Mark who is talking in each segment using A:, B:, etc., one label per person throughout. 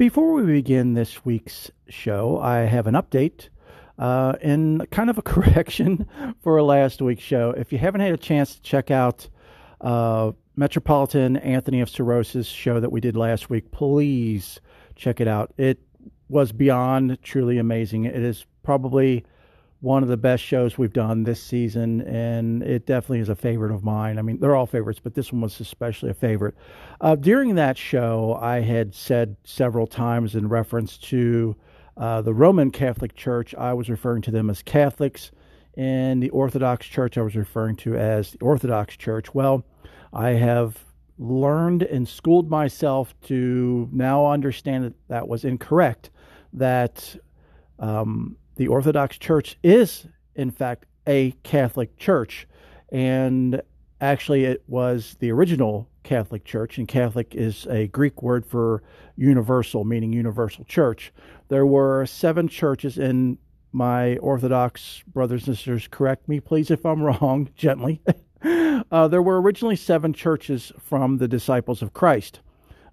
A: Before we begin this week's show, I have an update uh, and kind of a correction for last week's show. If you haven't had a chance to check out uh, Metropolitan Anthony of Sourozh's show that we did last week, please check it out. It was beyond truly amazing. It is probably one of the best shows we've done this season, and it definitely is a favorite of mine. I mean, they're all favorites, but this one was especially a favorite. Uh, during that show, I had said several times in reference to uh, the Roman Catholic Church, I was referring to them as Catholics. and the Orthodox Church, I was referring to as the Orthodox Church. Well, I have learned and schooled myself to now understand that that was incorrect. That um, the Orthodox Church is, in fact, a Catholic church. And actually, it was the original Catholic Church, and Catholic is a Greek word for universal, meaning universal church. There were seven churches in my Orthodox brothers and sisters. Correct me, please, if I'm wrong, gently. uh, there were originally seven churches from the disciples of Christ.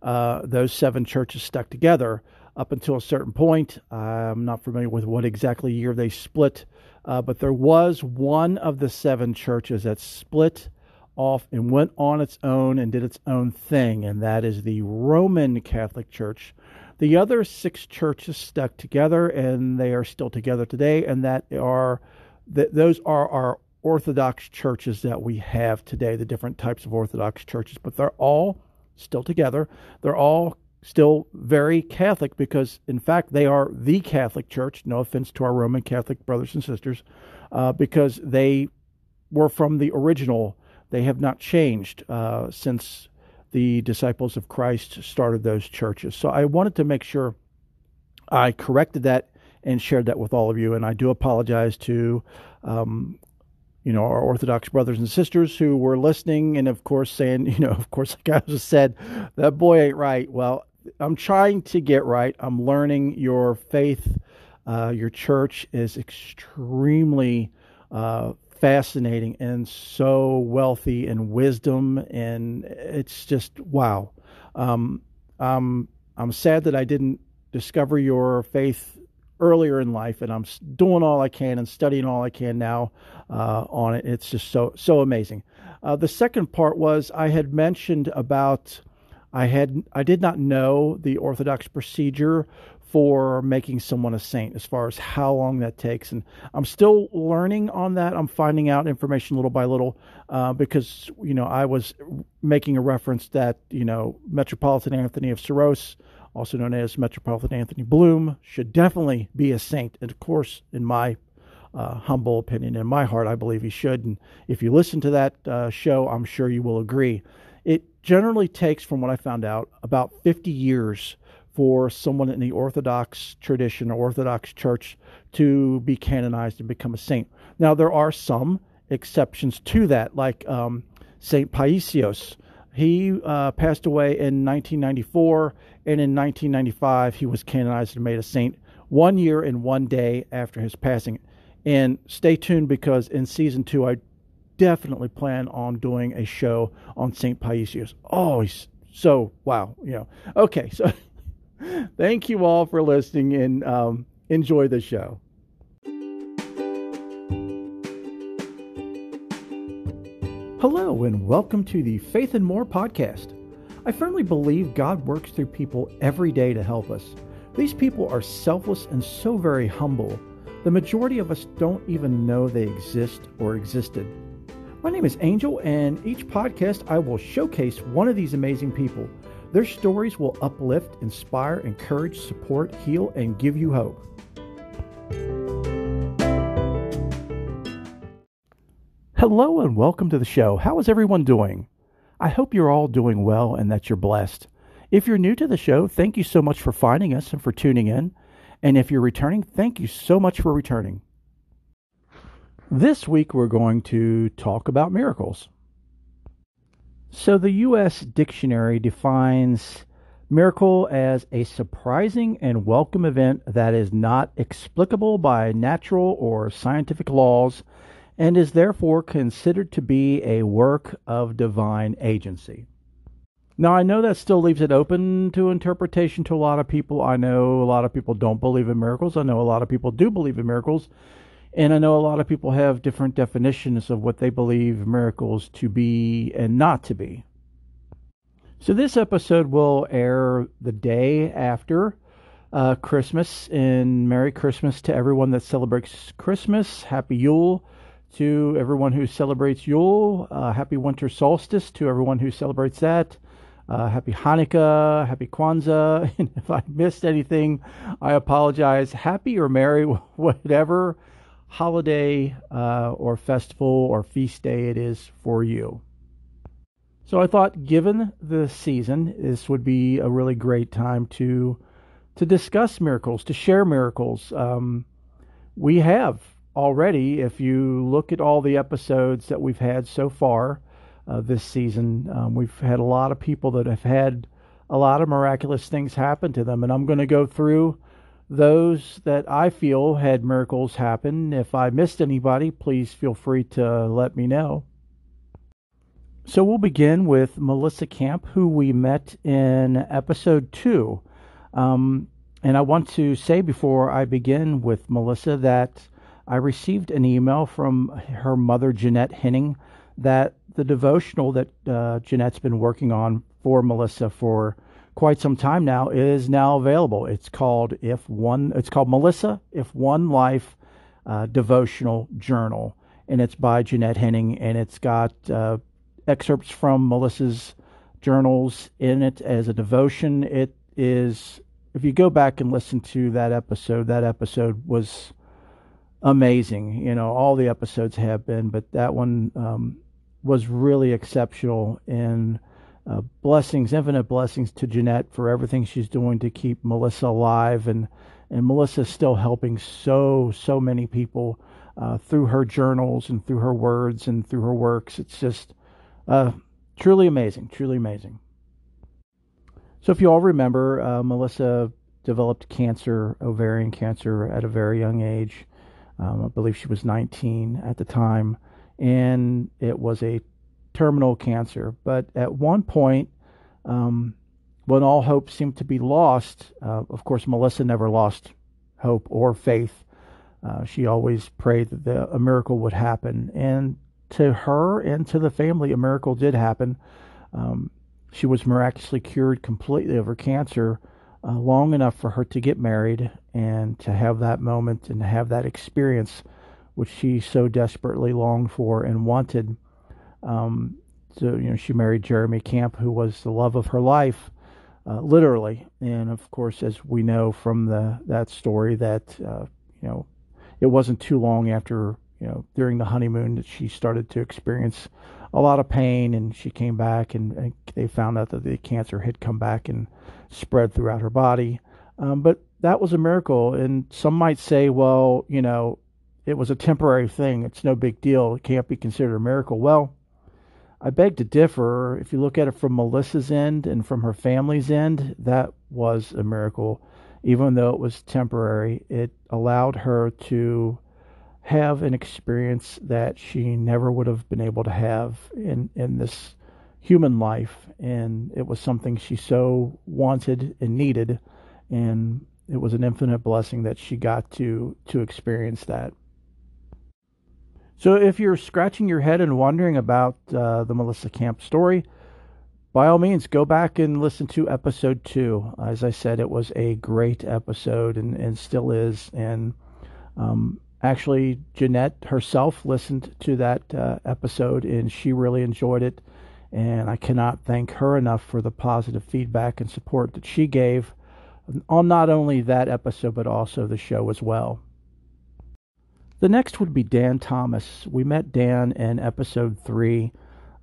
A: Uh, those seven churches stuck together up until a certain point. I'm not familiar with what exactly year they split, uh, but there was one of the seven churches that split off and went on its own and did its own thing, and that is the Roman Catholic Church. The other six churches stuck together, and they are still together today, and that are those are our Orthodox churches that we have today, the different types of Orthodox churches, but they're all still together. They're all still very Catholic because, in fact, they are the Catholic Church. No offense to our Roman Catholic brothers and sisters, uh, because they were from the original. They have not changed uh, since the disciples of Christ started those churches. So I wanted to make sure I corrected that and shared that with all of you. And I do apologize to um, you know, our Orthodox brothers and sisters who were listening and, of course, saying, you know, of course, like I just said, that boy ain't right. Well, I'm trying to get right. I'm learning your faith. Uh, your church is extremely uh, fascinating and so wealthy in wisdom, and it's just wow. Um, I'm I'm sad that I didn't discover your faith earlier in life, and I'm doing all I can and studying all I can now uh, on it. It's just so so amazing. Uh, the second part was I had mentioned about I had I did not know the Orthodox procedure for making someone a saint as far as how long that takes and i'm still learning on that i'm finding out information little by little uh, because you know i was making a reference that you know metropolitan anthony of Sourozh also known as Metropolitan Anthony Bloom, should definitely be a saint. And of course, in my uh, humble opinion, in my heart, I believe he should. And if you listen to that uh, show, I'm sure you will agree. Generally takes, from what I found out, about 50 years for someone in the Orthodox tradition or Orthodox church to be canonized and become a saint. Now, there are some exceptions to that, like um, Saint Paisios. He uh, passed away in 1994, and in 1995, he was canonized and made a saint one year and one day after his passing. And stay tuned because in season two, I definitely plan on doing a show on St. Paisios. Oh, he's so wow. You know, okay. So thank you all for listening and um, enjoy the show. Hello, and welcome to the Faith and More podcast. I firmly believe God works through people every day to help us. These people are selfless and so very humble. The majority of us don't even know they exist or existed. My name is Angel, and each podcast I will showcase one of these amazing people. Their stories will uplift, inspire, encourage, support, heal, and give you hope. Hello and welcome to the show. How is everyone doing? I hope you're all doing well and that you're blessed. If you're new to the show, thank you so much for finding us and for tuning in. And if you're returning, thank you so much for returning. This week we're going to talk about miracles. So the U.S. dictionary defines miracle as a surprising and welcome event that is not explicable by natural or scientific laws and is therefore considered to be a work of divine agency. Now, I know that still leaves it open to interpretation to a lot of people. I know a lot of people don't believe in miracles. I know a lot of people do believe in miracles. And I know a lot of people have different definitions of what they believe miracles to be and not to be. So, this episode will air the day after uh, Christmas. And Merry Christmas to everyone that celebrates Christmas. Happy Yule to everyone who celebrates Yule. Uh, happy winter solstice to everyone who celebrates that. Uh, happy Hanukkah, happy Kwanzaa. And if I missed anything, I apologize. Happy or merry, whatever holiday uh, or festival or feast day it is for you. So I thought, given the season, this would be a really great time to to discuss miracles, to share miracles. Um, we have already, if you look at all the episodes that we've had so far, uh, this season. Um, we've had a lot of people that have had a lot of miraculous things happen to them, and I'm going to go through those that I feel had miracles happen. If I missed anybody, please feel free to let me know. So we'll begin with Melissa Camp, who we met in episode two. Um, and I want to say before I begin with Melissa that I received an email from her mother, Janette Henning, that the devotional that uh, Jeanette's been working on for Melissa for quite some time now is now available. It's called If One. It's called Melissa If One Life uh, Devotional Journal, and it's by Janette Henning, and it's got uh, excerpts from Melissa's journals in it as a devotion. It is. If you go back and listen to that episode, that episode was amazing. You know, all the episodes have been, but that one um, was really exceptional and uh, blessings, infinite blessings to Janette for everything she's doing to keep Melissa alive and and Melissa's still helping so so many people uh, through her journals and through her words and through her works. It's just uh, truly amazing, truly amazing. So if you all remember, uh, Melissa developed cancer, ovarian cancer, at a very young age. Um, I believe she was 19 at the time and it was a terminal cancer. But at one point, um, when all hope seemed to be lost, uh, of course, Melissa never lost hope or faith. Uh, she always prayed that the, a miracle would happen. And to her and to the family, a miracle did happen. Um, she was miraculously cured completely of her cancer uh, long enough for her to get married and to have that moment and have that experience which she so desperately longed for and wanted. Um, so you know, she married Jeremy Camp, who was the love of her life, uh, literally. And of course, as we know from the that story, that uh, you know, it wasn't too long after you know during the honeymoon that she started to experience a lot of pain, and she came back, and, and they found out that the cancer had come back and spread throughout her body. Um, but that was a miracle, and some might say, well, you know, it was a temporary thing. It's no big deal. It can't be considered a miracle. Well, I beg to differ. If you look at it from Melissa's end and from her family's end, that was a miracle. Even though it was temporary, it allowed her to have an experience that she never would have been able to have in, in this human life. And it was something she so wanted and needed. And it was an infinite blessing that she got to to experience that. So if you're scratching your head and wondering about uh, the Melissa Camp story, by all means, go back and listen to episode two. As I said, it was a great episode and, and still is. And um, actually, Janette herself listened to that uh, episode and she really enjoyed it. And I cannot thank her enough for the positive feedback and support that she gave on not only that episode, but also the show as well. The next would be Dan Thomas. We met Dan in episode three.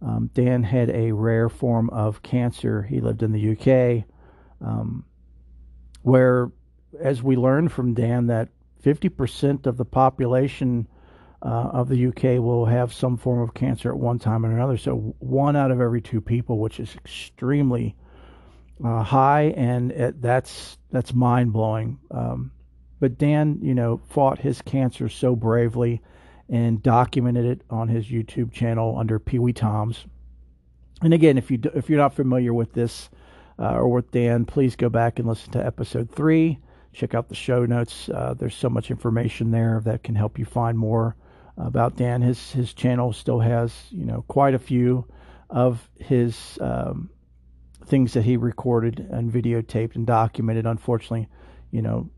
A: Um, Dan had a rare form of cancer. He lived in the UK, um, where, as we learned from Dan, that 50% of the population uh, of the UK will have some form of cancer at one time or another. So one out of every two people, which is extremely uh, high, and it, that's that's mind blowing. Um, but Dan, you know, fought his cancer so bravely and documented it on his YouTube channel under Pee Wee Toms. and again, if you do, if you're not familiar with this uh, or with Dan, please go back and listen to episode three. Check out the show notes. Uh, there's so much information there that can help you find more about Dan. His his channel still has you know quite a few of his um, things that he recorded and videotaped and documented. Unfortunately, you know,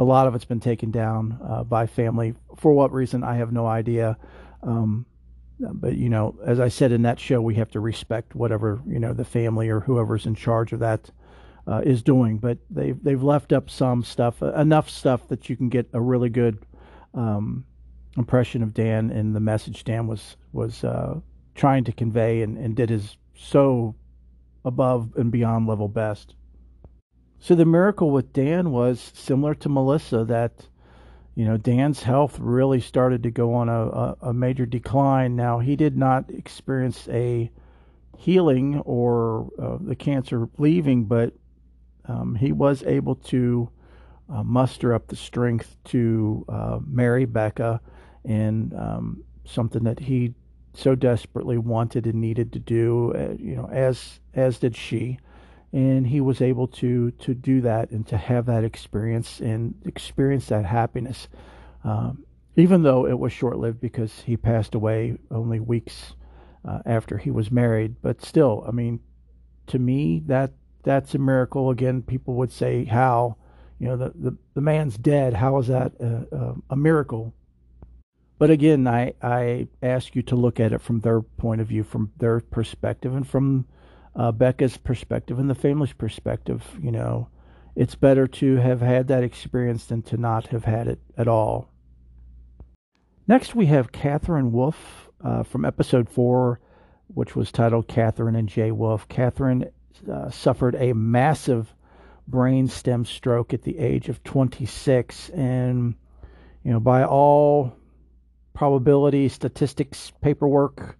A: a lot of it's been taken down uh, by family. For what reason, I have no idea. Um, but you know, as I said in that show, we have to respect whatever you know the family or whoever's in charge of that uh, is doing. But they've they've left up some stuff, uh, enough stuff that you can get a really good um, impression of Dan and the message Dan was was uh, trying to convey, and, and did his so above and beyond level best. So the miracle with Dan was similar to Melissa that you know Dan's health really started to go on a, a, a major decline. Now he did not experience a healing or uh, the cancer leaving, but um, he was able to uh, muster up the strength to uh, marry Becca and um, something that he so desperately wanted and needed to do, uh, you know, as as did she, and he was able to to do that and to have that experience and experience that happiness, um, even though it was short lived because he passed away only weeks uh, after he was married. But still, I mean, to me that that's a miracle. Again, people would say how, you know, the the, the man's dead. How is that a, a, a miracle? But again, I, I ask you to look at it from their point of view, from their perspective, and from uh, Becca's perspective and the family's perspective. You know, it's better to have had that experience than to not have had it at all. Next, we have Catherine Wolf uh, from episode four, which was titled Catherine and Jay Wolf. Catherine uh, suffered a massive brain stem stroke at the age of 26, and you know, by all probability, statistics, paperwork.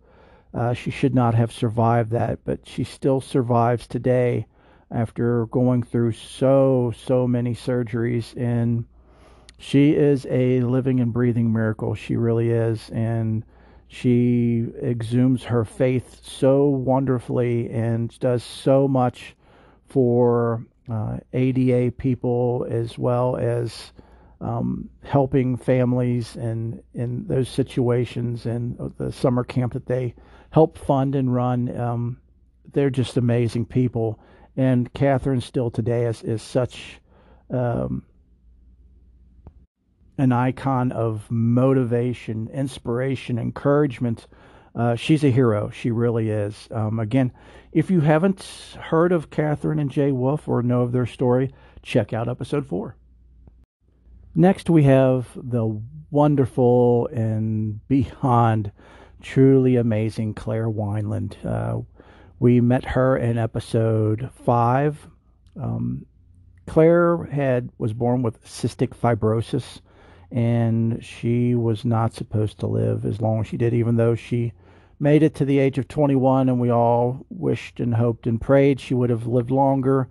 A: Uh, she should not have survived that, but she still survives today after going through so, so many surgeries. And she is a living and breathing miracle. She really is. And she exudes her faith so wonderfully and does so much for uh, ADA people as well as um, helping families and in those situations and the summer camp that they help fund and run. Um, they're just amazing people. And Catherine still today is, is such um, an icon of motivation, inspiration, encouragement. Uh, she's a hero. She really is. Um, again, if you haven't heard of Catherine and Jay Wolf or know of their story, check out episode four. Next, we have the wonderful and beyond truly amazing Claire Wineland. Uh, we met her in episode five. Um, Claire had was born with cystic fibrosis, and she was not supposed to live as long as she did, even though she made it to the age of 21, and we all wished and hoped and prayed she would have lived longer.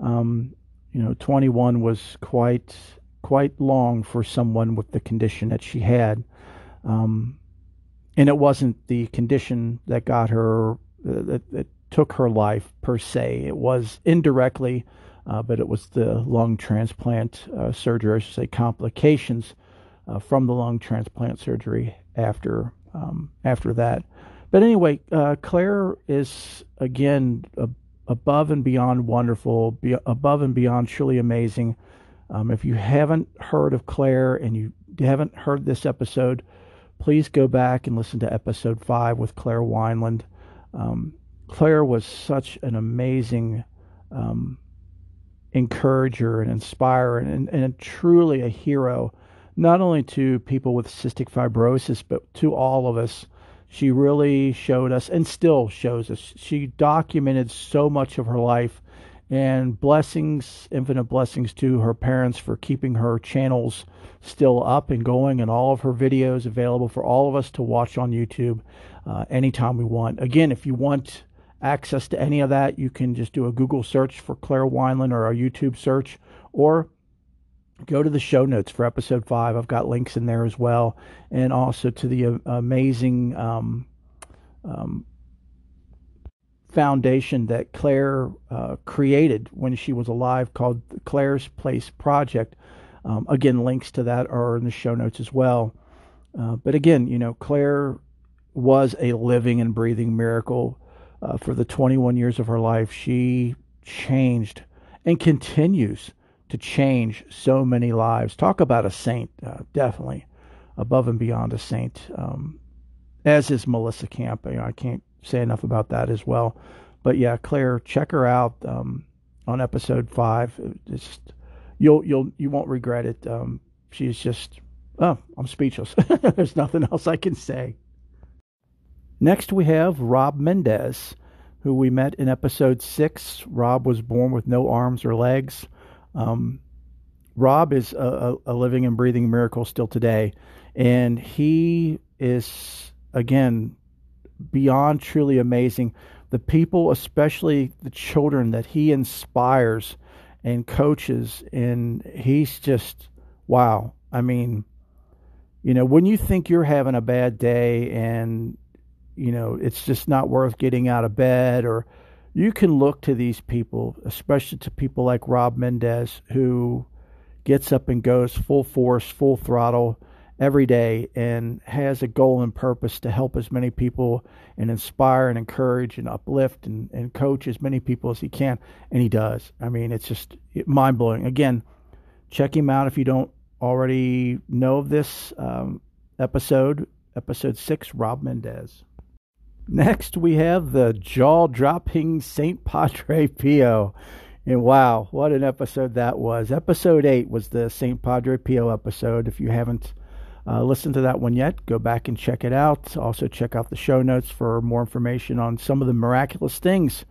A: Um, you know, 21 was quite quite long for someone with the condition that she had. Um, and it wasn't the condition that got her, uh, that, that, took her life per se. It was indirectly, uh, but it was the lung transplant uh, surgery, I should say, complications uh, from the lung transplant surgery after um, after that. But anyway, uh, Claire is again above and beyond wonderful, be, above and beyond truly amazing. Um, if you haven't heard of Claire and you haven't heard this episode, please go back and listen to episode five with Claire Wineland. Um, Claire was such an amazing um, encourager and inspirer and, and truly a hero, not only to people with cystic fibrosis, but to all of us. She really showed us and still shows us. She documented so much of her life and blessings, infinite blessings to her parents for keeping her channels still up and going and all of her videos available for all of us to watch on YouTube uh, anytime we want. Again, if you want access to any of that, you can just do a Google search for Claire Wineland or a YouTube search or go to the show notes for episode five. I've got links in there as well, and also to the uh, amazing um, um, foundation that Claire uh, created when she was alive called the Claire's Place Project. Um, again, links to that are in the show notes as well. Uh, but again, you know, Claire was a living and breathing miracle uh, for the 21 years of her life. She changed and continues to change so many lives. Talk about a saint, uh, definitely above and beyond a saint. Um, as is Melissa Camp. You know, I can't say enough about that as well. But yeah, Claire, check her out um, on episode five. It's you'll you'll you won't regret it. Um, she's just oh, I'm speechless. There's nothing else I can say. Next, we have Rob Mendez, who we met in episode six. Rob was born with no arms or legs. Um, Rob is a, a, living and breathing miracle still today, and he is again beyond truly amazing. The people, especially the children that he inspires and coaches, and he's just wow. I mean, you know, when you think you're having a bad day and you know it's just not worth getting out of bed, or you can look to these people, especially to people like Rob Mendez, who gets up and goes full force, full throttle every day and has a goal and purpose to help as many people and inspire and encourage and uplift and, and coach as many people as he can. And he does. I mean, it's just mind blowing. Again, check him out if you don't already know of this um, episode, episode six, Rob Mendez. Next, we have the jaw dropping St. Padre Pio. And wow, what an episode that was. Episode 8 was the St. Padre Pio episode. If you haven't uh, listened to that one yet, go back and check it out. Also, check out the show notes for more information on some of the miraculous things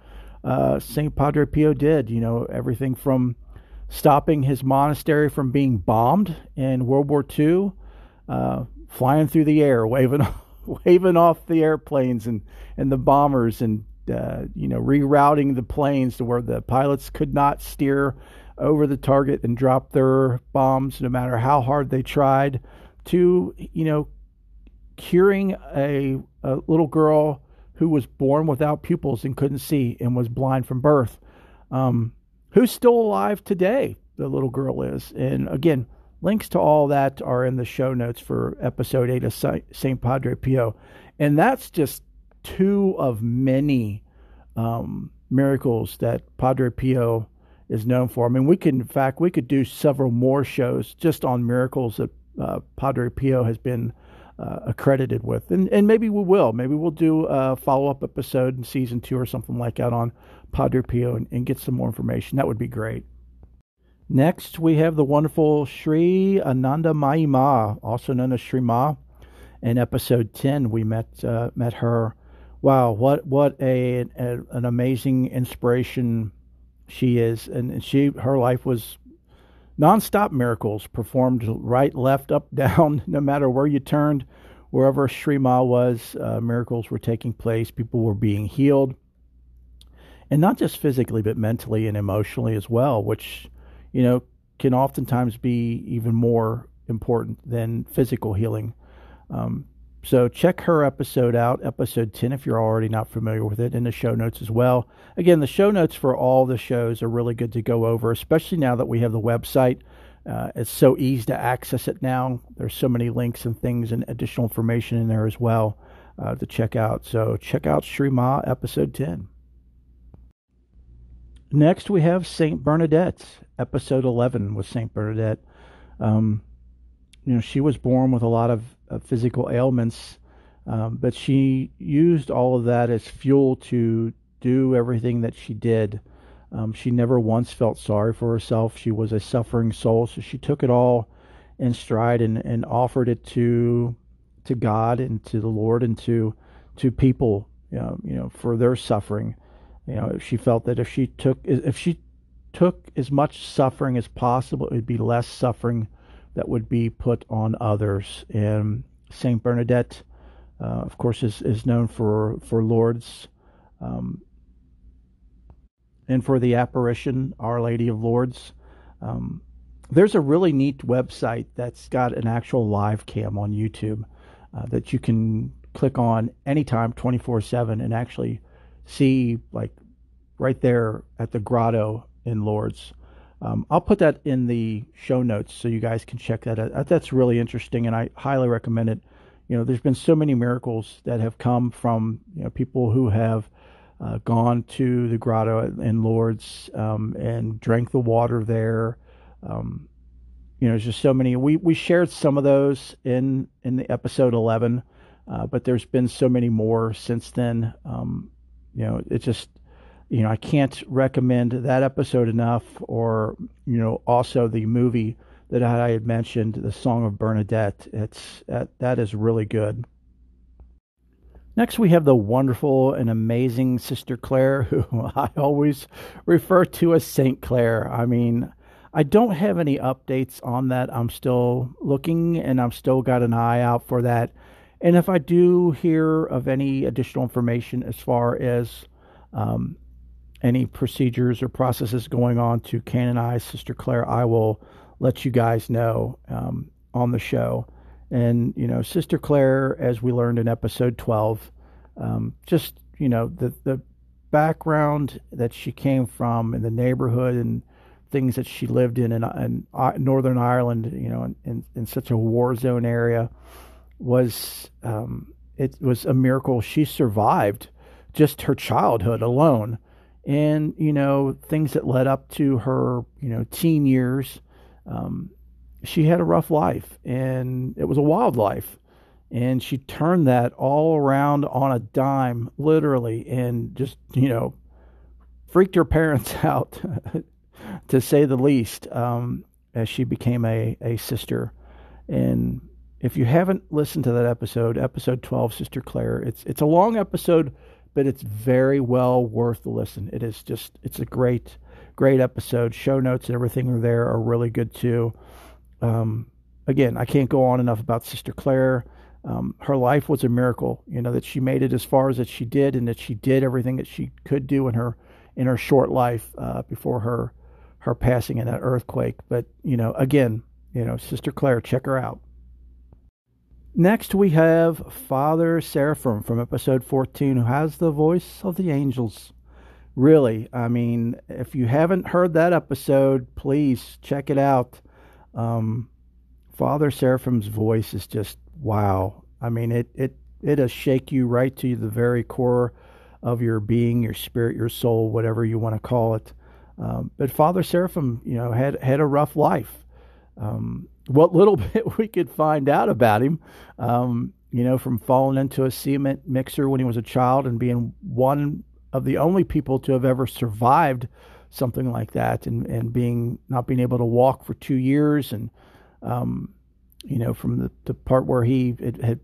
A: uh, St. Padre Pio did. You know, everything from stopping his monastery from being bombed in World War II, uh, flying through the air, waving, waving off the airplanes and, and the bombers, and uh, you know, rerouting the planes to where the pilots could not steer over the target and drop their bombs no matter how hard they tried, to, you know, curing a, a little girl who was born without pupils and couldn't see and was blind from birth, um, who's still alive today, the little girl is. And again, links to all that are in the show notes for episode 8 of St. Padre Pio. And that's just two of many um, miracles that Padre Pio is known for. I mean, we could, in fact, we could do several more shows just on miracles that uh, Padre Pio has been uh, accredited with, and and maybe we will. Maybe we'll do a follow up episode in season two or something like that on Padre Pio and, and get some more information. That would be great. Next, we have the wonderful Sri Ananda Mayi Ma, also known as Sri Ma. In episode ten, we met uh, met her wow, what what a, a, an amazing inspiration she is, and she her life was nonstop miracles performed right, left, up, down, no matter where you turned, wherever Sri Ma was, uh, miracles were taking place. People were being healed, and not just physically, but mentally and emotionally as well, which you know can oftentimes be even more important than physical healing. Um, so check her episode out, episode 10, if you're already not familiar with it, in the show notes as well. Again, the show notes for all the shows are really good to go over, especially now that we have the website. Uh, it's so easy to access it now. There's so many links and things and additional information in there as well uh, to check out. So check out Sri Ma episode 10. Next, we have St. Bernadette, episode 11 with St. Bernadette. Um, you know, she was born with a lot of uh, physical ailments, um, but she used all of that as fuel to do everything that she did. Um, she never once felt sorry for herself. She was a suffering soul, so she took it all in stride and, and offered it to to God and to the Lord and to to people, you know, you know, for their suffering. You know, she felt that if she took if she took as much suffering as possible, it would be less suffering that would be put on others. And Saint Bernadette, uh, of course, is, is known for for Lourdes, um, and for the apparition Our Lady of Lourdes. Um, there's a really neat website that's got an actual live cam on YouTube uh, that you can click on anytime, 24/7, and actually see like right there at the grotto in Lourdes. Um, I'll put that in the show notes so you guys can check that out. That's really interesting, and I highly recommend it. You know, there's been so many miracles that have come from you know people who have uh, gone to the grotto in Lourdes um, and drank the water there. Um, you know, there's just so many. We we shared some of those in in the episode 11, uh, but there's been so many more since then. Um, you know, it just you know, I can't recommend that episode enough, or you know, also the movie that I had mentioned, the Song of Bernadette. It's that, that is really good. Next, we have the wonderful and amazing Sister Claire, who I always refer to as Saint Claire. I mean, I don't have any updates on that. I'm still looking, and I'm still got an eye out for that. And if I do hear of any additional information as far as um, any procedures or processes going on to canonize Sister Claire, I will let you guys know um, on the show. And, you know, Sister Claire, as we learned in episode 12, um, just, you know, the, the background that she came from in the neighborhood and things that she lived in in, in uh, Northern Ireland, you know, in, in, in, such a war zone area was, um, it was a miracle she survived just her childhood alone and you know things that led up to her you know teen years um, she had a rough life and it was a wild life. And she turned that all around on a dime literally and just you know freaked her parents out to say the least um, as she became a, a sister. And if you haven't listened to that episode episode 12 sister claire it's it's a long episode but it's very well worth the listen. It is just it's a great great episode. Show notes and everything are there are really good too. Um, again, I can't go on enough about Sister Claire. Um, her life was a miracle, you know, that she made it as far as that she did, and that she did everything that she could do in her in her short life uh, before her her passing in that earthquake. But you know, again, you know, Sister Claire, check her out. Next, we have Father Seraphim from episode 14, who has the voice of the angels. Really, I mean, if you haven't heard that episode, please check it out. Um, Father Seraphim's voice is just wow. I mean, it it it'll shake you right to the very core of your being, your spirit, your soul, whatever you want to call it. Um, but Father Seraphim, you know, had had a rough life. Um, what little bit we could find out about him, um, you know, from falling into a cement mixer when he was a child and being one of the only people to have ever survived something like that, and and being not being able to walk for two years, and um, you know, from the, the part where he had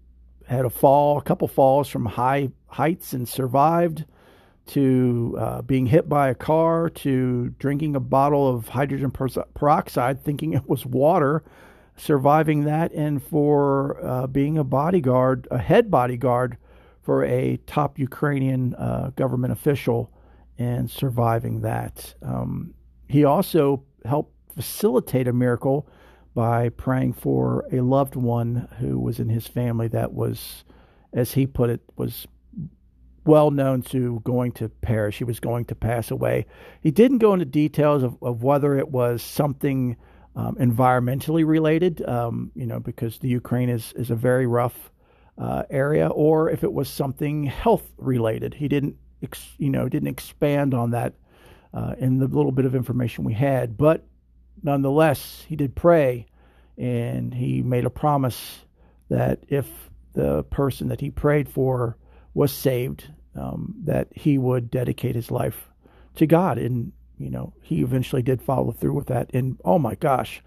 A: had a fall, a couple falls from high heights and survived to uh, being hit by a car to drinking a bottle of hydrogen peroxide thinking it was water surviving that and for uh, being a bodyguard, a head bodyguard for a top Ukrainian uh, government official and surviving that. Um, he also helped facilitate a miracle by praying for a loved one who was in his family that was, as he put it, was well known to going to perish. He was going to pass away. He didn't go into details of, of whether it was something um, environmentally related, um, you know, because the Ukraine is, is a very rough uh, area, or if it was something health related. He didn't, ex, you know, didn't expand on that uh, in the little bit of information we had. But nonetheless, he did pray, and he made a promise that if the person that he prayed for was saved, um, that he would dedicate his life to God in you know, he eventually did follow through with that. And oh my gosh,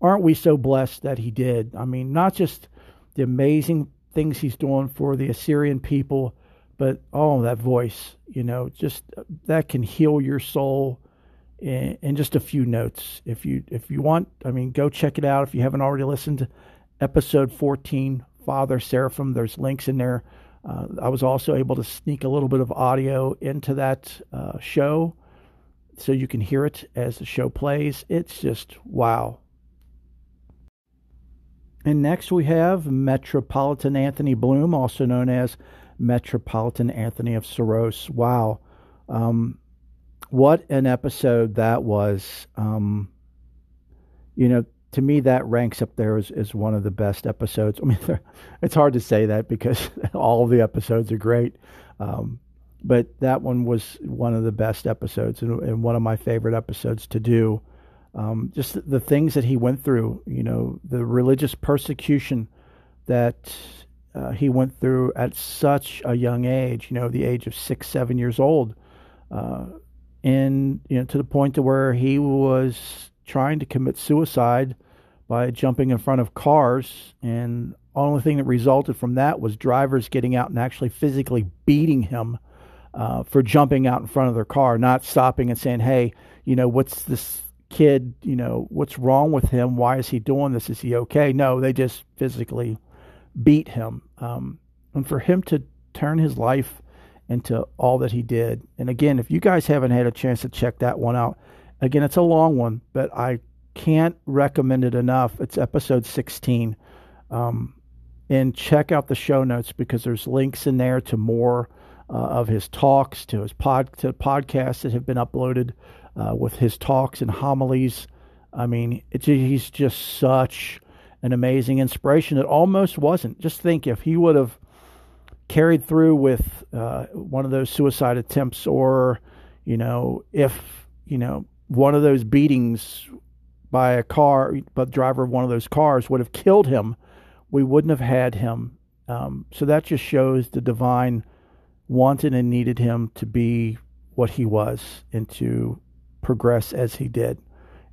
A: aren't we so blessed that he did? I mean, not just the amazing things he's doing for the Assyrian people, but oh, that voice, you know, just that can heal your soul in, in just a few notes. If you if you want, I mean, go check it out if you haven't already listened to episode 14, Father Seraphim. There's links in there. Uh, I was also able to sneak a little bit of audio into that uh, show so you can hear it as the show plays. It's just wow. And next we have Metropolitan Anthony Bloom, also known as Metropolitan Anthony of Sourozh. Wow. Um, what an episode that was. Um, you know, to me, that ranks up there as, as one of the best episodes. I mean, it's hard to say that because all the episodes are great. Um, but that one was one of the best episodes and, and one of my favorite episodes to do. Um, just the, the things that he went through, you know, the religious persecution that uh, he went through at such a young age, you know, the age of six, seven years old, uh, and you know, to the point to where he was trying to commit suicide by jumping in front of cars, and only thing that resulted from that was drivers getting out and actually physically beating him uh, for jumping out in front of their car, not stopping and saying, "Hey, you know, what's this kid? You know, what's wrong with him? Why is he doing this? Is he okay?" No, they just physically beat him. Um, and for him to turn his life into all that he did. And again, if you guys haven't had a chance to check that one out, again, it's a long one, but I can't recommend it enough. It's episode 16. Um, and check out the show notes because there's links in there to more uh, of his talks, to his pod, to podcasts that have been uploaded uh, with his talks and homilies. I mean, he's just such an amazing inspiration. It almost wasn't. Just think if he would have carried through with uh, one of those suicide attempts, or you know, if you know one of those beatings by a car, but the driver of one of those cars would have killed him, we wouldn't have had him. Um, so that just shows the divine wanted and needed him to be what he was and to progress as he did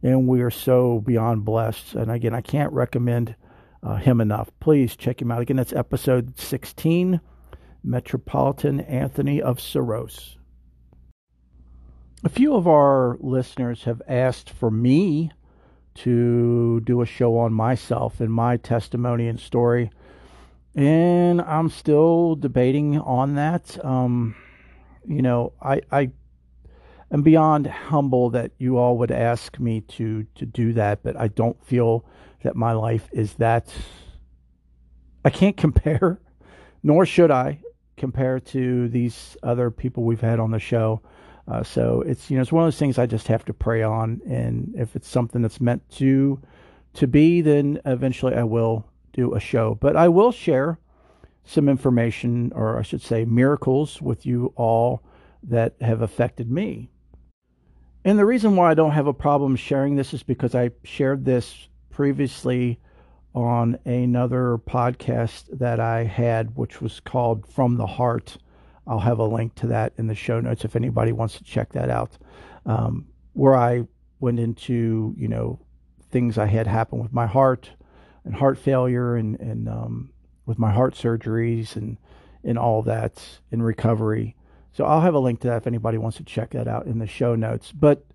A: and we are so beyond blessed. And again, I can't recommend uh, him enough. Please check him out. Again, that's episode 16 Metropolitan Anthony of Sourozh. A few of our listeners have asked for me to do a show on myself and my testimony and story. And I'm still debating on that. Um, you know, I, I am beyond humble that you all would ask me to to do that, but I don't feel that my life is that. I can't compare, nor should I compare to these other people we've had on the show. Uh, so it's you know it's one of those things I just have to pray on, and if it's something that's meant to to be, then eventually I will do a show. But I will share some information, or I should say, miracles with you all that have affected me. And the reason why I don't have a problem sharing this is because I shared this previously on another podcast that I had, which was called From the Heart. I'll have a link to that in the show notes if anybody wants to check that out. Um, where I went into, you know, things I had happen with my heart and heart failure and, and um, with my heart surgeries and, and all that in recovery. So I'll have a link to that if anybody wants to check that out in the show notes. But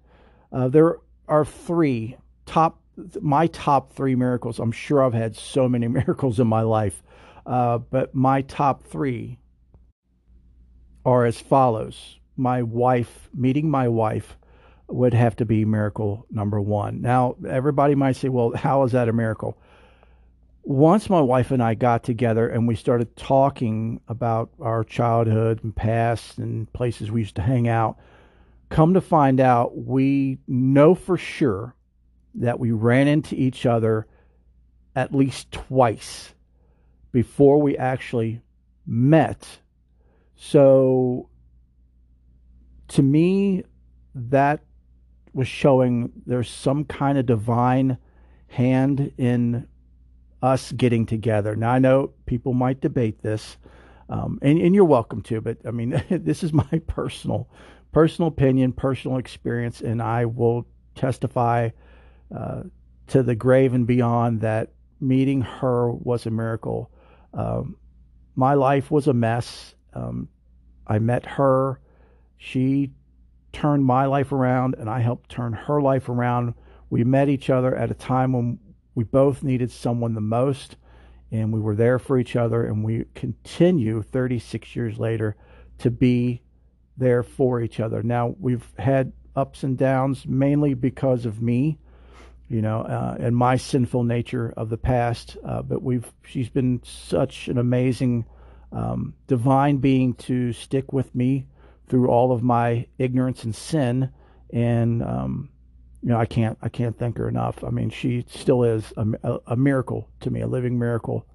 A: uh, there are three top, my top three miracles. I'm sure I've had so many miracles in my life, uh, but my top three are as follows. My wife, meeting my wife, would have to be miracle number one. Now, everybody might say, well, how is that a miracle? Once my wife and I got together and we started talking about our childhood and past and places we used to hang out, come to find out, we know for sure that we ran into each other at least twice before we actually met. So to me, that was showing there's some kind of divine hand in us getting together. Now, I know people might debate this, um, and, and you're welcome to, but I mean, this is my personal, personal opinion, personal experience, and I will testify uh, to the grave and beyond that meeting her was a miracle. Um, my life was a mess. Um, I met her. She turned my life around, and I helped turn her life around. We met each other at a time when we both needed someone the most, and we were there for each other, and we continue 36 years later to be there for each other. Now, we've had ups and downs mainly because of me, you know, uh, and my sinful nature of the past, uh, but we've she's been such an amazing um, divine being to stick with me through all of my ignorance and sin. And um, you know, I can't I can't thank her enough. I mean, she still is a, a, miracle to me, a living miracle.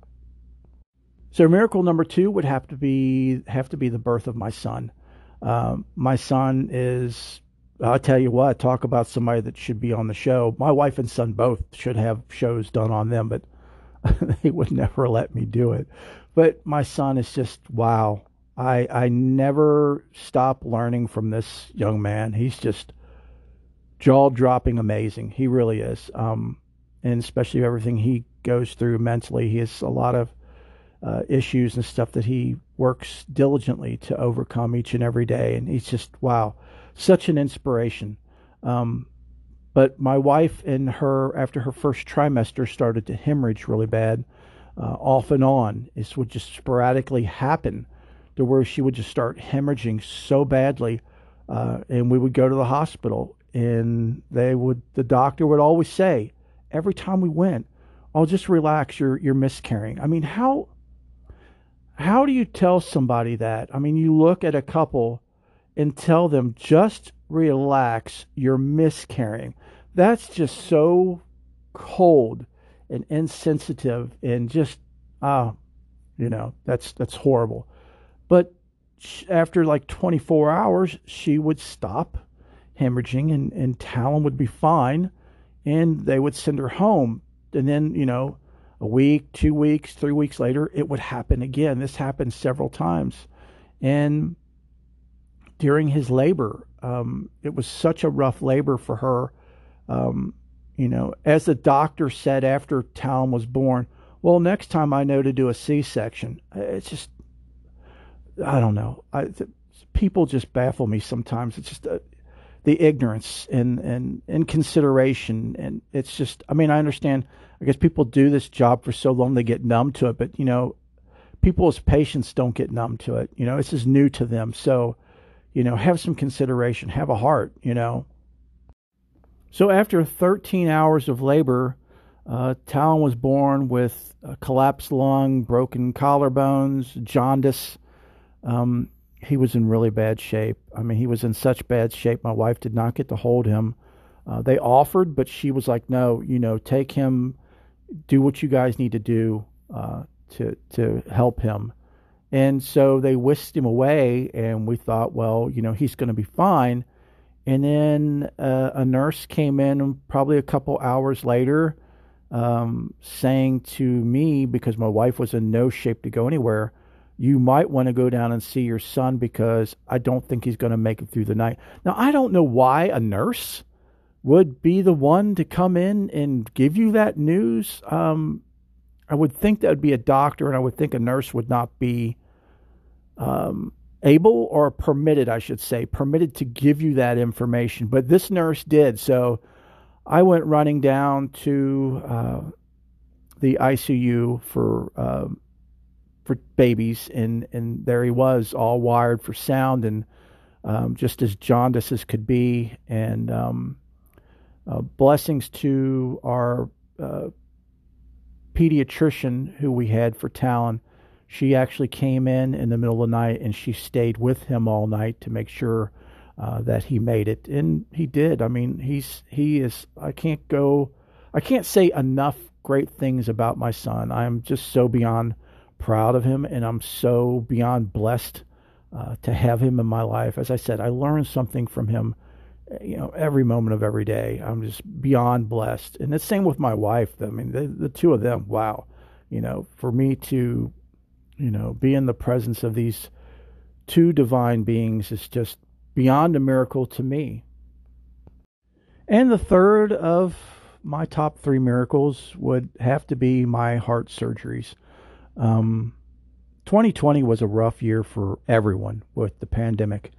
A: So miracle number two would have to be have to be the birth of my son. Um, my son is I'll tell you what, talk about somebody that should be on the show. My wife and son both should have shows done on them, but they would never let me do it. But my son is just wow. I I never stop learning from this young man. He's just jaw dropping amazing. He really is. Um, and especially everything he goes through mentally. He has a lot of uh, issues and stuff that he works diligently to overcome each and every day. And he's just wow such an inspiration. Um, but my wife and her, after her first trimester, started to hemorrhage really bad, uh, off and on. This would just sporadically happen to where she would just start hemorrhaging so badly. Uh, and we would go to the hospital, and they would, the doctor would always say, every time we went, "I'll oh, just relax. You're you're miscarrying." I mean, how how do you tell somebody that? I mean, you look at a couple and tell them just relax, you're miscarrying. That's just so cold and insensitive and just ah, uh, you know, that's that's horrible. But after like 24 hours, she would stop hemorrhaging and, and Talon would be fine and they would send her home. And then, you know, a week, two weeks, three weeks later, it would happen again. This happened several times. And during his labor. Um, it was such a rough labor for her. Um, you know, as the doctor said after Talon was born, well, next time I know to do a C section. It's just, I don't know. I, people just baffle me sometimes. It's just uh, the ignorance and, and inconsideration. And it's just, I mean, I understand, I guess people do this job for so long they get numb to it, but, you know, people's patients don't get numb to it. You know, this is new to them. So, you know, have some consideration, have a heart, you know. So after 13 hours of labor, uh, Talon was born with a collapsed lung, broken collarbones, jaundice. Um, he was in really bad shape. I mean, he was in such bad shape. My wife did not get to hold him. Uh, they offered, but she was like, "No, you know, take him, do what you guys need to do uh, to to help him." And so they whisked him away, and we thought, well, you know, he's going to be fine. And then uh, a nurse came in probably a couple hours later, um, saying to me, because my wife was in no shape to go anywhere, you might want to go down and see your son because I don't think he's going to make it through the night. Now, I don't know why a nurse would be the one to come in and give you that news. Um, I would think that would be a doctor, and I would think a nurse would not be um, able or permitted, I should say, permitted to give you that information. But this nurse did. So I went running down to uh, the ICU for um, for babies, and and there he was, all wired for sound and um, just as jaundiced as could be. And um, uh, blessings to our uh, pediatrician who we had for Talon she actually came in in the middle of the night and she stayed with him all night to make sure uh, that he made it, and he did. I mean, he's he is. I can't go. I can't say enough great things about my son. I'm just so beyond proud of him, and I'm so beyond blessed uh, to have him in my life. As I said, I learn something from him, you know, every moment of every day. I'm just beyond blessed, and the same with my wife. I mean, the, the two of them. Wow, you know, for me to you know, be in the presence of these two divine beings is just beyond a miracle to me. And the third of my top three miracles would have to be my heart surgeries. Um, 2020 was a rough year for everyone with the pandemic.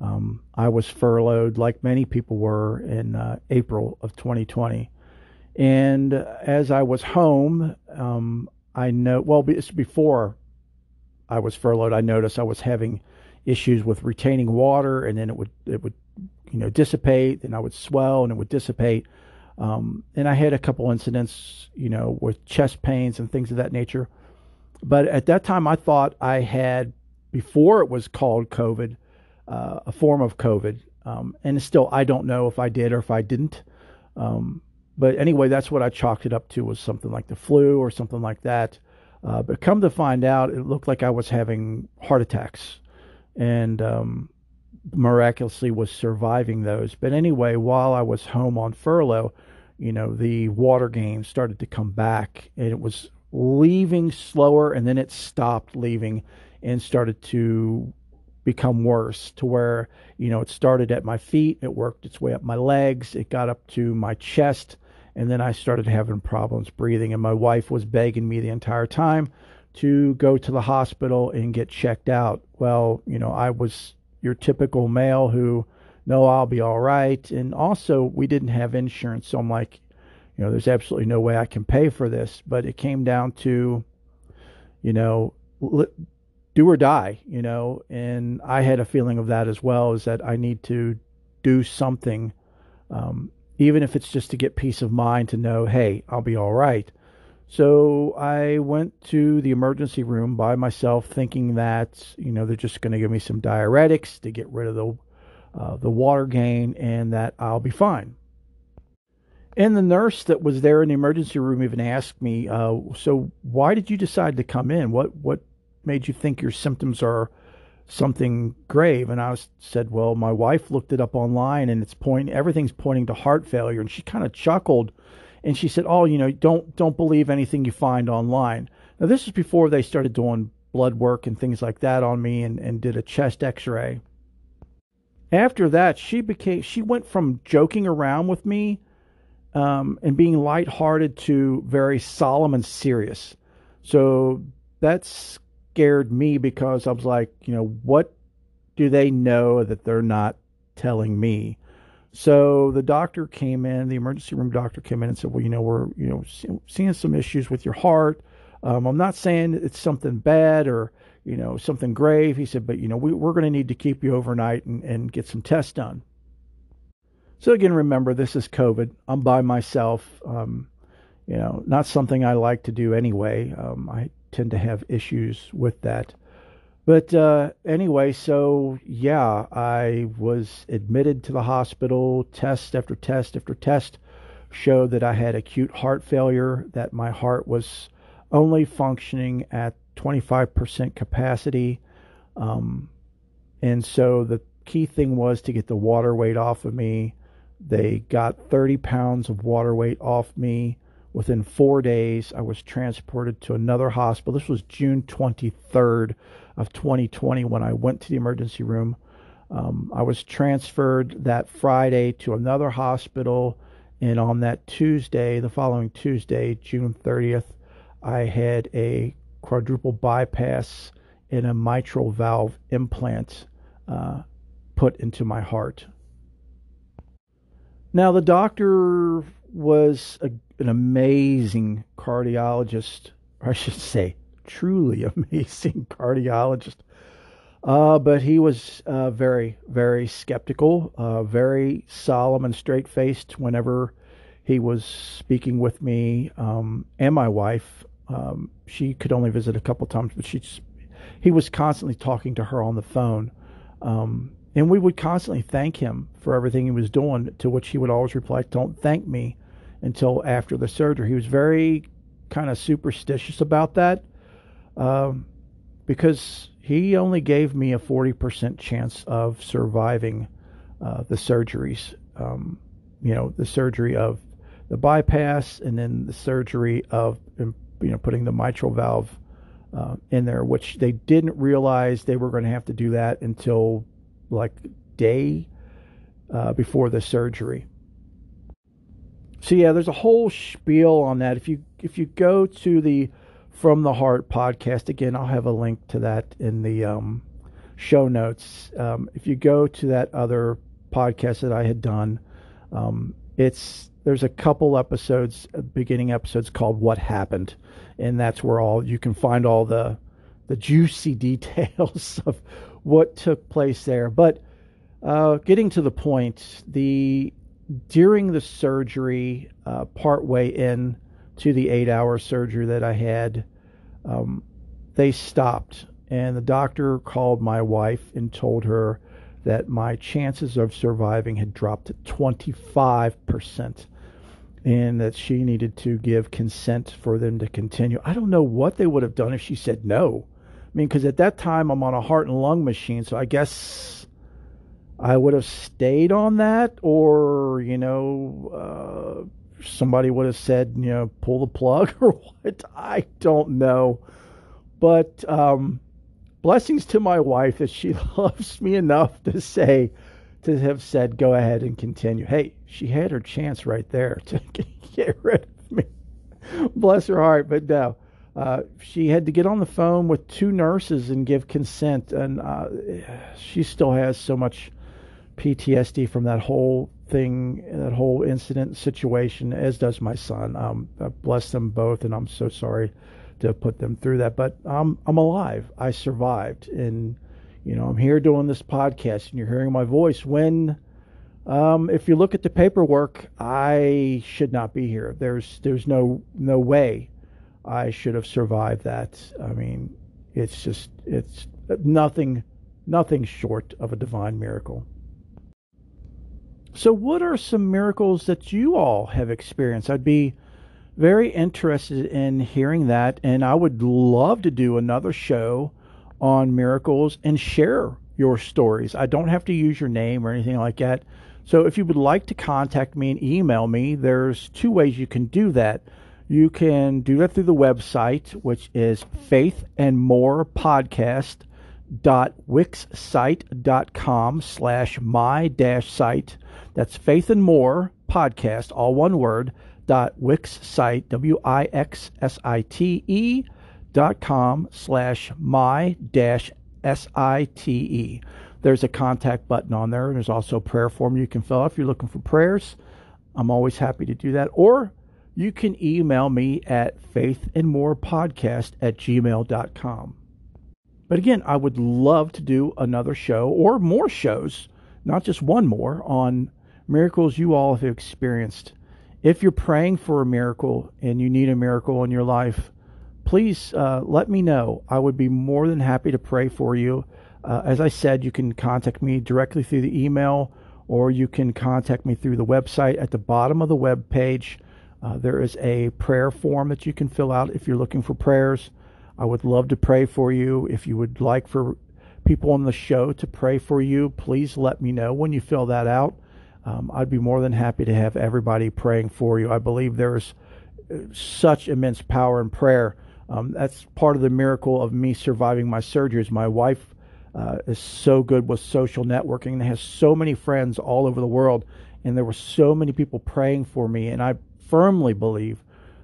A: Um, I was furloughed, like many people were, in uh, April of 2020. And as I was home, um, I know, well, it's before I was furloughed, I noticed I was having issues with retaining water, and then it would it would you know dissipate, and I would swell, and it would dissipate. Um, and I had a couple incidents, you know, with chest pains and things of that nature. But at that time, I thought I had, before it was called COVID, uh, a form of COVID. Um, and still, I don't know if I did or if I didn't. Um, but anyway, that's what I chalked it up to was something like the flu or something like that. Uh, but come to find out, it looked like I was having heart attacks, and um, miraculously was surviving those. But anyway, while I was home on furlough, you know, the water gain started to come back, and it was leaving slower, and then it stopped leaving and started to become worse to where you know it started at my feet it worked its way up my legs it got up to my chest and then I started having problems breathing. And my wife was begging me the entire time to go to the hospital and get checked out. Well, you know, I was your typical male who, no, I'll be all right. And also, we didn't have insurance. So I'm like, you know, there's absolutely no way I can pay for this. But it came down to, you know, do or die, you know. And I had a feeling of that as well, is that I need to do something. Um, even if it's just to get peace of mind to know, hey, I'll be all right. So I went to the emergency room by myself, thinking that you know they're just going to give me some diuretics to get rid of the uh, the water gain, and that I'll be fine. And the nurse that was there in the emergency room even asked me, uh, "So why did you decide to come in? What what made you think your symptoms are something grave. And I was, said, well, my wife looked it up online and it's point everything's pointing to heart failure. And she kind of chuckled and she said, oh, you know, don't don't believe anything you find online. Now this is before they started doing blood work and things like that on me and, and did a chest X-ray. After that, she became she went from joking around with me um, and being lighthearted to very solemn and serious. So that scared me because I was like, you know, what do they know that they're not telling me? So the doctor came in, the emergency room doctor came in and said, well, you know, we're, you know, seeing some issues with your heart. Um, I'm not saying it's something bad or, you know, something grave. He said, but, you know, we, we're going to need to keep you overnight and, and get some tests done. So again, remember, this is COVID. I'm by myself. Um, you know, not something I like to do anyway. Um, I tend to have issues with that. But uh, anyway, so yeah, I was admitted to the hospital. Test after test after test showed that I had acute heart failure, that my heart was only functioning at 25% capacity. Um, and so the key thing was to get the water weight off of me. They got 30 pounds of water weight off me. Within four days, I was transported to another hospital. This was June 23rd of 2020 when I went to the emergency room. Um, I was transferred that Friday to another hospital, and on that Tuesday, the following Tuesday, June 30th, I had a quadruple bypass and a mitral valve implant uh, put into my heart. Now, the doctor was a an amazing cardiologist, I should say, truly amazing cardiologist. Uh, but he was uh, very, very skeptical, uh, very solemn and straight faced whenever he was speaking with me um, and my wife. Um, she could only visit a couple times, but she, he was constantly talking to her on the phone. Um, and we would constantly thank him for everything he was doing, to which he would always reply, Don't thank me until after the surgery. He was very kind of superstitious about that um, because he only gave me a 40% chance of surviving uh, the surgeries. Um, you know, the surgery of the bypass and then the surgery of, you know, putting the mitral valve uh, in there, which they didn't realize they were going to have to do that until like day uh, before the surgery. So yeah, there's a whole spiel on that. If you if you go to the From the Heart podcast again, I'll have a link to that in the um, show notes. Um, if you go to that other podcast that I had done, um, it's there's a couple episodes, uh, beginning episodes called "What Happened," and that's where all you can find all the the juicy details of what took place there. But uh, getting to the point, the during the surgery, uh, part way in to the eight hour surgery that I had, um, they stopped, and the doctor called my wife and told her that my chances of surviving had dropped to 25% and that she needed to give consent for them to continue. I don't know what they would have done if she said no. I mean, because at that time I'm on a heart and lung machine, so I guess I would have stayed on that, or, you know, uh, somebody would have said, you know, pull the plug or what. I don't know. But um, blessings to my wife that she loves me enough to say, to have said, go ahead and continue. Hey, she had her chance right there to get rid of me. Bless her heart. But no, uh, she had to get on the phone with two nurses and give consent. And uh, she still has so much PTSD from that whole thing, that whole incident situation, as does my son. Um, bless them both, and I'm so sorry to put them through that. But I'm I'm alive. I survived, and you know I'm here doing this podcast, and you're hearing my voice. When, um, if you look at the paperwork, I should not be here. There's there's no no way I should have survived that. I mean, it's just it's nothing nothing short of a divine miracle. So, what are some miracles that you all have experienced? I'd be very interested in hearing that, and I would love to do another show on miracles and share your stories. I don't have to use your name or anything like that. So, if you would like to contact me and email me, there's two ways you can do that. You can do that through the website, which is Faith and More Podcast dot wixsite.com slash my dash site that's Faith and More podcast, all one word, dot wixsite, W I X S I T E dot com slash my dash S I T E. There's a contact button on there. There's also a prayer form you can fill out if you're looking for prayers. I'm always happy to do that. Or you can email me at faithandmorepodcast at gmail.com. But again, I would love to do another show or more shows, not just one more, on miracles you all have experienced. If you're praying for a miracle and you need a miracle in your life, please uh, let me know. I would be more than happy to pray for you. Uh, as I said, you can contact me directly through the email or you can contact me through the website. At the bottom of the web page, uh, there is a prayer form that you can fill out if you're looking for prayers. I would love to pray for you. If you would like for people on the show to pray for you, please let me know when you fill that out um, I'd be more than happy to have everybody praying for you. I believe there's uh, such immense power in prayer. Um, that's part of the miracle of me surviving my surgeries. My wife uh, is so good with social networking and has so many friends all over the world, and there were so many people praying for me. And I firmly believe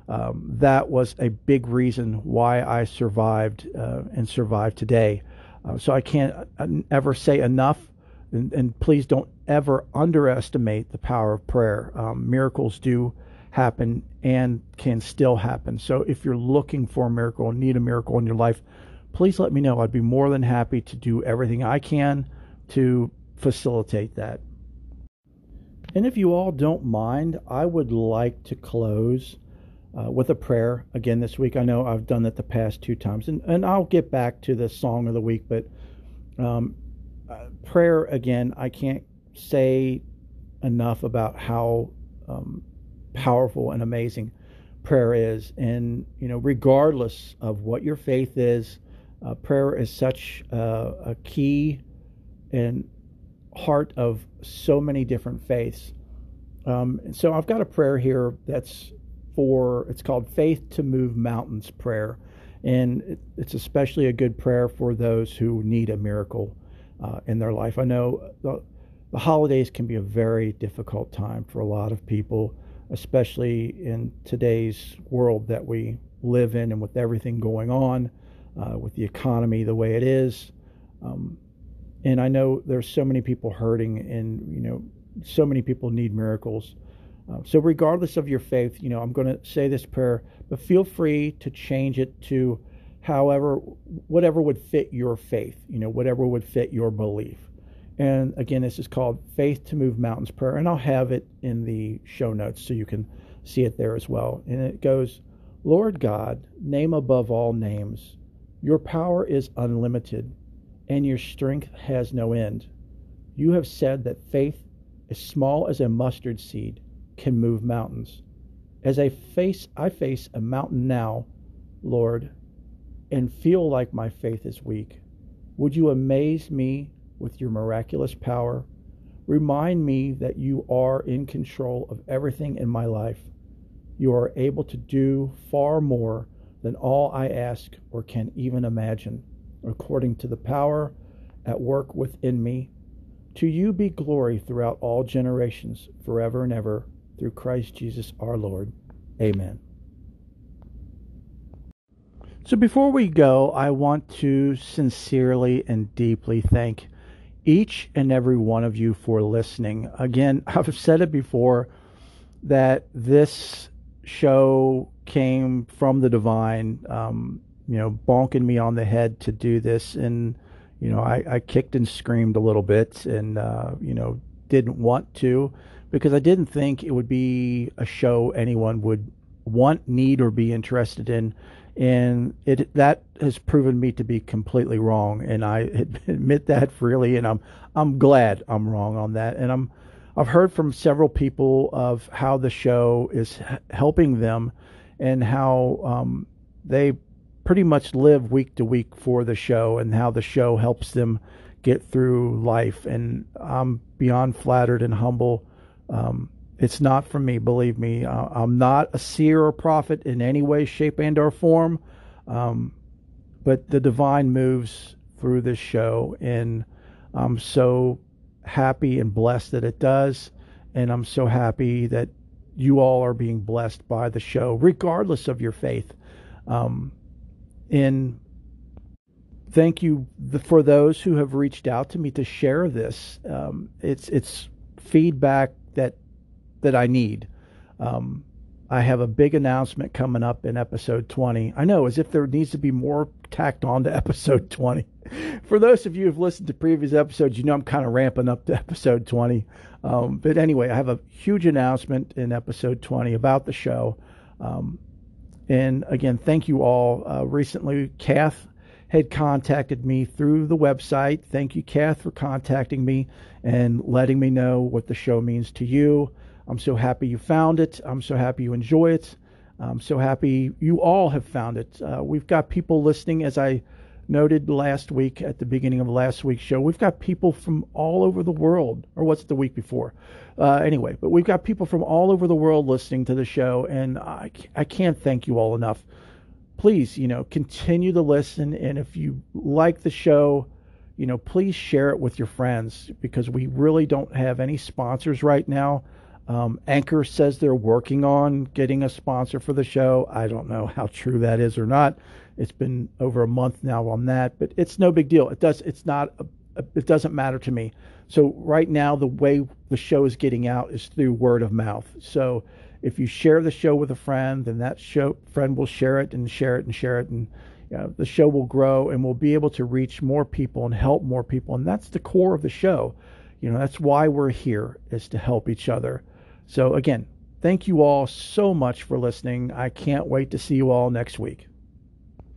A: um, that was a big reason why I survived uh, and survived today. Uh, so I can't uh, ever say enough and, and please don't ever underestimate the power of prayer. Um, miracles do happen and can still happen. So if you're looking for a miracle need a miracle in your life, please let me know. I'd be more than happy to do everything I can to facilitate that. And if you all don't mind, I would like to close uh, with a prayer again this week. I know I've done that the past two times, and, and I'll get back to the song of the week, but um, uh, prayer again, I can't say enough about how um, powerful and amazing prayer is. And, you know, regardless of what your faith is, uh, prayer is such uh, a key and heart of so many different faiths. Um, so I've got a prayer here that's for, it's called Faith to Move Mountains Prayer. And it's especially a good prayer for those who need a miracle uh, in their life. I know the, the holidays can be a very difficult time for a lot of people, especially in today's world that we live in and with everything going on, uh, with the economy the way it is. Um, and I know there's so many people hurting, and you know, so many people need miracles. Uh, so, regardless of your faith, you know, I'm going to say this prayer, but feel free to change it to however, whatever would fit your faith, you know, whatever would fit your belief. And again, this is called Faith to Move Mountains Prayer, and I'll have it in the show notes so you can see it there as well. And it goes, Lord God, name above all names, Your power is unlimited, and your strength has no end. You have said that faith, as small as a mustard seed, can move mountains. As I face I face a mountain now, Lord, and feel like my faith is weak. Would you amaze me with your miraculous power? Remind me that you are in control of everything in my life. You are able to do far more than all I ask or can even imagine, according to the power at work within me. To you be glory throughout all generations, forever and ever, through Christ Jesus our Lord. Amen. So before we go, I want to sincerely and deeply thank each and every one of you for listening. Again, I've said it before that this show came from the divine, um, you know, bonking me on the head to do this. And, you know, I, I kicked and screamed a little bit and, uh, you know, didn't want to because I didn't think it would be a show anyone would want, need, or be interested in. And it that has proven me to be completely wrong, and I admit that freely. And I'm I'm glad I'm wrong on that. And I'm I've heard from several people of how the show is helping them, and how um, they pretty much live week to week for the show, and how the show helps them get through life. And I'm beyond flattered and humble um, it's not for me, believe me. I'm not a seer or prophet in any way, shape, and or form. Um, but the divine moves through this show, and I'm so happy and blessed that it does. And I'm so happy that you all are being blessed by the show, regardless of your faith. Um, and thank you for those who have reached out to me to share this. Um, it's it's feedback that that I need. Um, I have a big announcement coming up in episode 20. I know, as if there needs to be more tacked on to episode 20. For those of you who've listened to previous episodes, you know I'm kind of ramping up to episode 20. Um, but anyway, I have a huge announcement in episode 20 about the show. Um, and again, thank you all. Uh, recently, Kath had contacted me through the website. Thank you, Kath, for contacting me and letting me know what the show means to you. I'm so happy you found it. I'm so happy you enjoy it. I'm so happy you all have found it. Uh, we've got people listening, as I noted last week at the beginning of last week's show. We've got people from all over the world, or what's the week before? Uh, anyway, but we've got people from all over the world listening to the show, and I, I can't thank you all enough please, you know, continue to listen. And if you like the show, you know, please share it with your friends because we really don't have any sponsors right now. Um, Anchor says they're working on getting a sponsor for the show. I don't know how true that is or not. It's been over a month now on that, but it's no big deal. It does. It's not. A, it doesn't matter to me. So right now, the way the show is getting out is through word of mouth. So if you share the show with a friend, then that show friend will share it and share it and share it, and you know, the show will grow and we'll be able to reach more people and help more people. And that's the core of the show. You know, that's why we're here is to help each other. So again, thank you all so much for listening. I can't wait to see you all next week.